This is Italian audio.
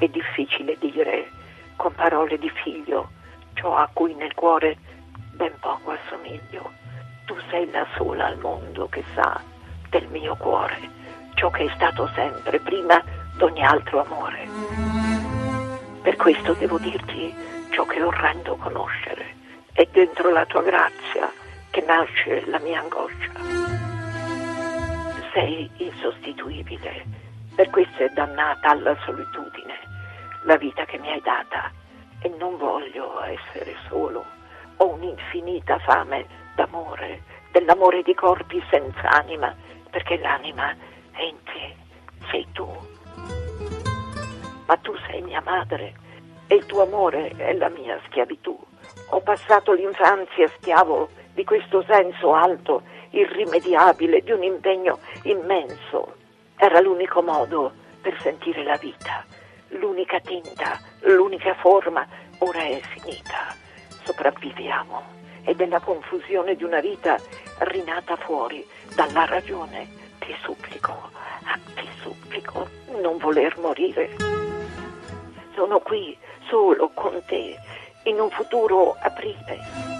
È difficile dire con parole di figlio ciò a cui nel cuore ben poco assomiglio. Tu sei la sola al mondo che sa del mio cuore ciò che è stato sempre prima d'ogni altro amore. Per questo devo dirti ciò che orrendo conoscere. È dentro la tua grazia che nasce la mia angoscia. Sei insostituibile, per questo è dannata alla solitudine la vita che mi hai data e non voglio essere solo. Ho un'infinita fame d'amore, dell'amore di corpi senza anima, perché l'anima è in te, sei tu. Ma tu sei mia madre e il tuo amore è la mia schiavitù. Ho passato l'infanzia schiavo di questo senso alto, irrimediabile, di un impegno immenso. Era l'unico modo per sentire la vita, l'unica tinta, l'unica forma, ora è finita. Sopravviviamo e della confusione di una vita rinata fuori dalla ragione. Ti supplico, ah, ti supplico, non voler morire. Sono qui solo con te in un futuro aprile